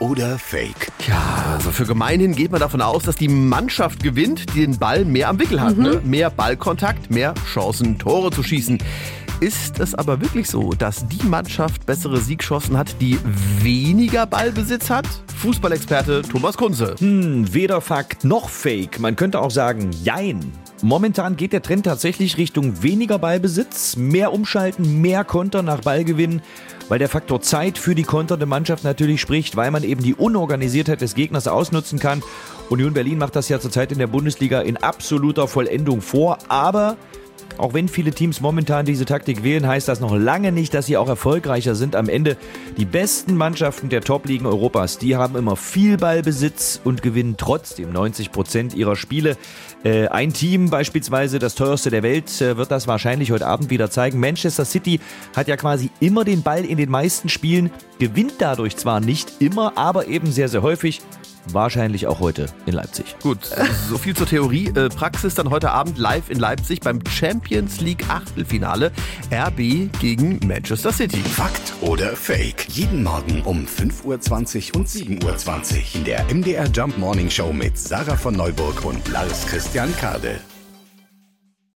oder Fake? Ja, also für gemeinhin geht man davon aus, dass die Mannschaft gewinnt, die den Ball mehr am Wickel hat. Ne? Mehr Ballkontakt, mehr Chancen, Tore zu schießen. Ist es aber wirklich so, dass die Mannschaft bessere Siegchancen hat, die weniger Ballbesitz hat? Fußballexperte Thomas Kunze. Hm, weder Fakt noch Fake. Man könnte auch sagen, jein. Momentan geht der Trend tatsächlich Richtung weniger Ballbesitz, mehr Umschalten, mehr Konter nach Ballgewinn, weil der Faktor Zeit für die konternde Mannschaft natürlich spricht, weil man eben die Unorganisiertheit des Gegners ausnutzen kann. Union Berlin macht das ja zurzeit in der Bundesliga in absoluter Vollendung vor, aber auch wenn viele Teams momentan diese Taktik wählen, heißt das noch lange nicht, dass sie auch erfolgreicher sind. Am Ende die besten Mannschaften der Top-Ligen Europas, die haben immer viel Ballbesitz und gewinnen trotzdem 90 Prozent ihrer Spiele. Äh, ein Team beispielsweise, das teuerste der Welt, äh, wird das wahrscheinlich heute Abend wieder zeigen. Manchester City hat ja quasi immer den Ball in den meisten Spielen, gewinnt dadurch zwar nicht immer, aber eben sehr, sehr häufig. Wahrscheinlich auch heute in Leipzig. Gut, so viel zur Theorie. Äh, Praxis dann heute Abend live in Leipzig beim Champions League Achtelfinale. RB gegen Manchester City. Fakt oder Fake? Jeden Morgen um 5.20 Uhr und 7.20 Uhr in der MDR Jump Morning Show mit Sarah von Neuburg und Lars Christian Kade.